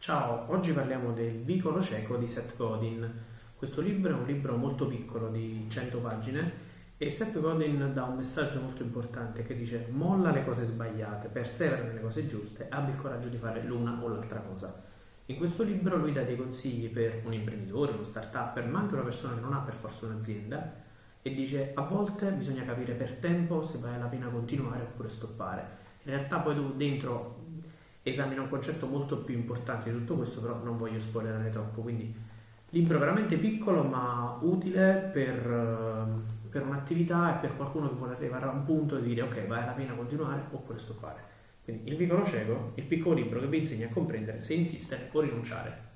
Ciao, oggi parliamo del Vicolo cieco di Seth Godin. Questo libro è un libro molto piccolo di 100 pagine e Seth Godin dà un messaggio molto importante che dice molla le cose sbagliate, persevera nelle cose giuste, abbi il coraggio di fare l'una o l'altra cosa. In questo libro lui dà dei consigli per un imprenditore, uno start-up, ma anche una persona che non ha per forza un'azienda e dice a volte bisogna capire per tempo se vale la pena continuare oppure stoppare. In realtà poi tu dentro esamina un concetto molto più importante di tutto questo, però non voglio spoilerare troppo, quindi libro veramente piccolo ma utile per, eh, per un'attività e per qualcuno che vuole arrivare a un punto di dire ok vale la pena continuare oppure stoppare. Quindi il vicolo cieco, il piccolo libro che vi insegna a comprendere se insistere o rinunciare.